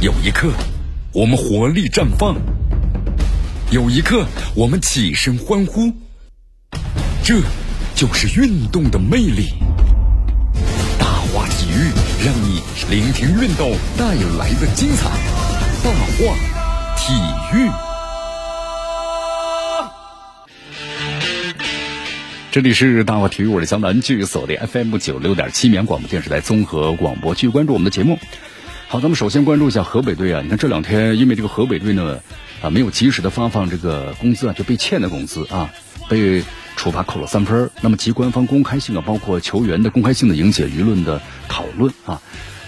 有一刻，我们活力绽放；有一刻，我们起身欢呼。这就是运动的魅力。大话体育，让你聆听运动带来的精彩。大话体育，这里是大话体育，我是江南，继续锁定 FM 九六点七绵广播电视台综合广播，继续关注我们的节目。好，咱们首先关注一下河北队啊！你看这两天，因为这个河北队呢，啊没有及时的发放这个工资啊，就被欠的工资啊，被处罚扣了三分。那么其官方公开性啊，包括球员的公开性的引起舆论的讨论啊。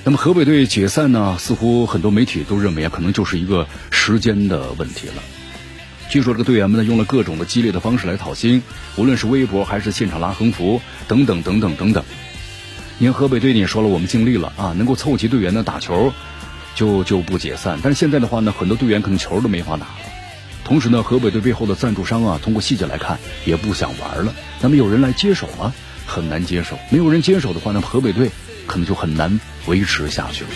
那么河北队解散呢，似乎很多媒体都认为啊，可能就是一个时间的问题了。据说这个队员们呢，用了各种的激烈的方式来讨薪，无论是微博还是现场拉横幅等等等等等等。您河北队也说了，我们尽力了啊，能够凑齐队员呢打球，就就不解散。但是现在的话呢，很多队员可能球都没法打了。同时呢，河北队背后的赞助商啊，通过细节来看，也不想玩了。那么有人来接手吗？很难接手。没有人接手的话那，河北队可能就很难维持下去了。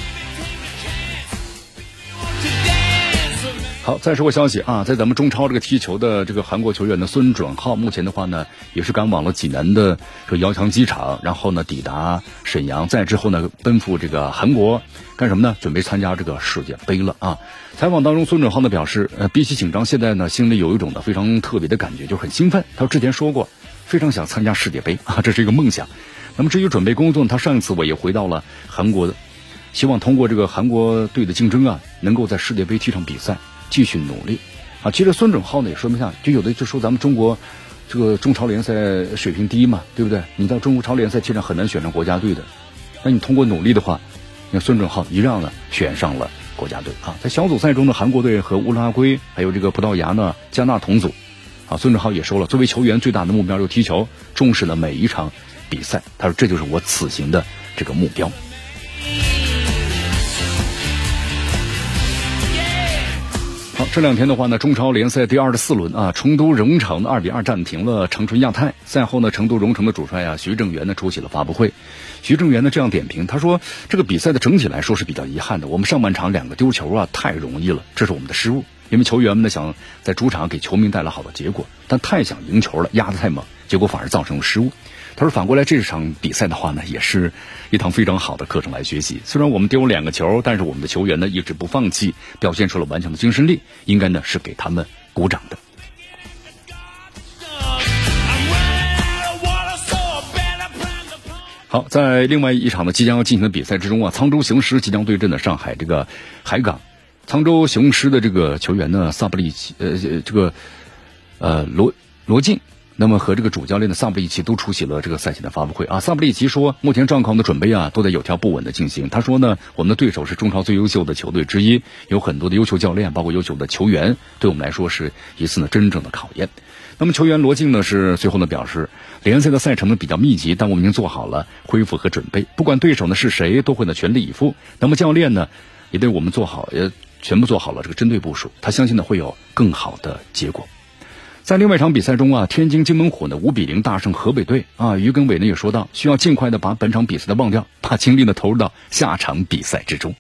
好，再说个消息啊，在咱们中超这个踢球的这个韩国球员的孙准浩，目前的话呢，也是赶往了济南的这个遥墙机场，然后呢抵达沈阳，再之后呢奔赴这个韩国干什么呢？准备参加这个世界杯了啊！采访当中，孙准浩呢表示，呃，比起紧张，现在呢心里有一种呢非常特别的感觉，就很兴奋。他之前说过，非常想参加世界杯啊，这是一个梦想。那么至于准备工作，他上一次我也回到了韩国的，希望通过这个韩国队的竞争啊，能够在世界杯踢场比赛。继续努力，啊，其实孙准浩呢也说明下，就有的就说咱们中国这个中超联赛水平低嘛，对不对？你到中国超联赛其实很难选上国家队的，那你通过努力的话，那孙准浩一样呢选上了国家队啊。在小组赛中的韩国队和乌拉圭还有这个葡萄牙呢加纳同组，啊，孙准浩也说了，作为球员最大的目标就是踢球，重视了每一场比赛。他说这就是我此行的这个目标。这两天的话呢，中超联赛第二十四轮啊，成都荣城的二比二战平了长春亚泰。赛后呢，成都荣城的主帅啊，徐正元呢出席了发布会。徐正元呢这样点评，他说：“这个比赛的整体来说是比较遗憾的，我们上半场两个丢球啊，太容易了，这是我们的失误。因为球员们呢想在主场给球迷带来好的结果，但太想赢球了，压得太猛，结果反而造成了失误。”他说：“反过来，这场比赛的话呢，也是一堂非常好的课程来学习。虽然我们丢了两个球，但是我们的球员呢一直不放弃，表现出了顽强的精神力，应该呢是给他们鼓掌的。”好，在另外一场呢即将要进行的比赛之中啊，沧州雄狮即将对阵的上海这个海港。沧州雄狮的这个球员呢，萨布利奇，呃，这个呃罗罗晋。那么和这个主教练的萨布利奇都出席了这个赛前的发布会啊。萨布利奇说，目前状况的准备啊都在有条不紊的进行。他说呢，我们的对手是中超最优秀的球队之一，有很多的优秀教练，包括优秀的球员，对我们来说是一次呢真正的考验。那么球员罗静呢是最后呢表示，联赛的赛程呢比较密集，但我们已经做好了恢复和准备，不管对手呢是谁，都会呢全力以赴。那么教练呢也对我们做好，也全部做好了这个针对部署。他相信呢会有更好的结果。在另外一场比赛中啊，天津津门虎呢五比零大胜河北队啊。于根伟呢也说到，需要尽快的把本场比赛的忘掉，把精力呢投入到下场比赛之中。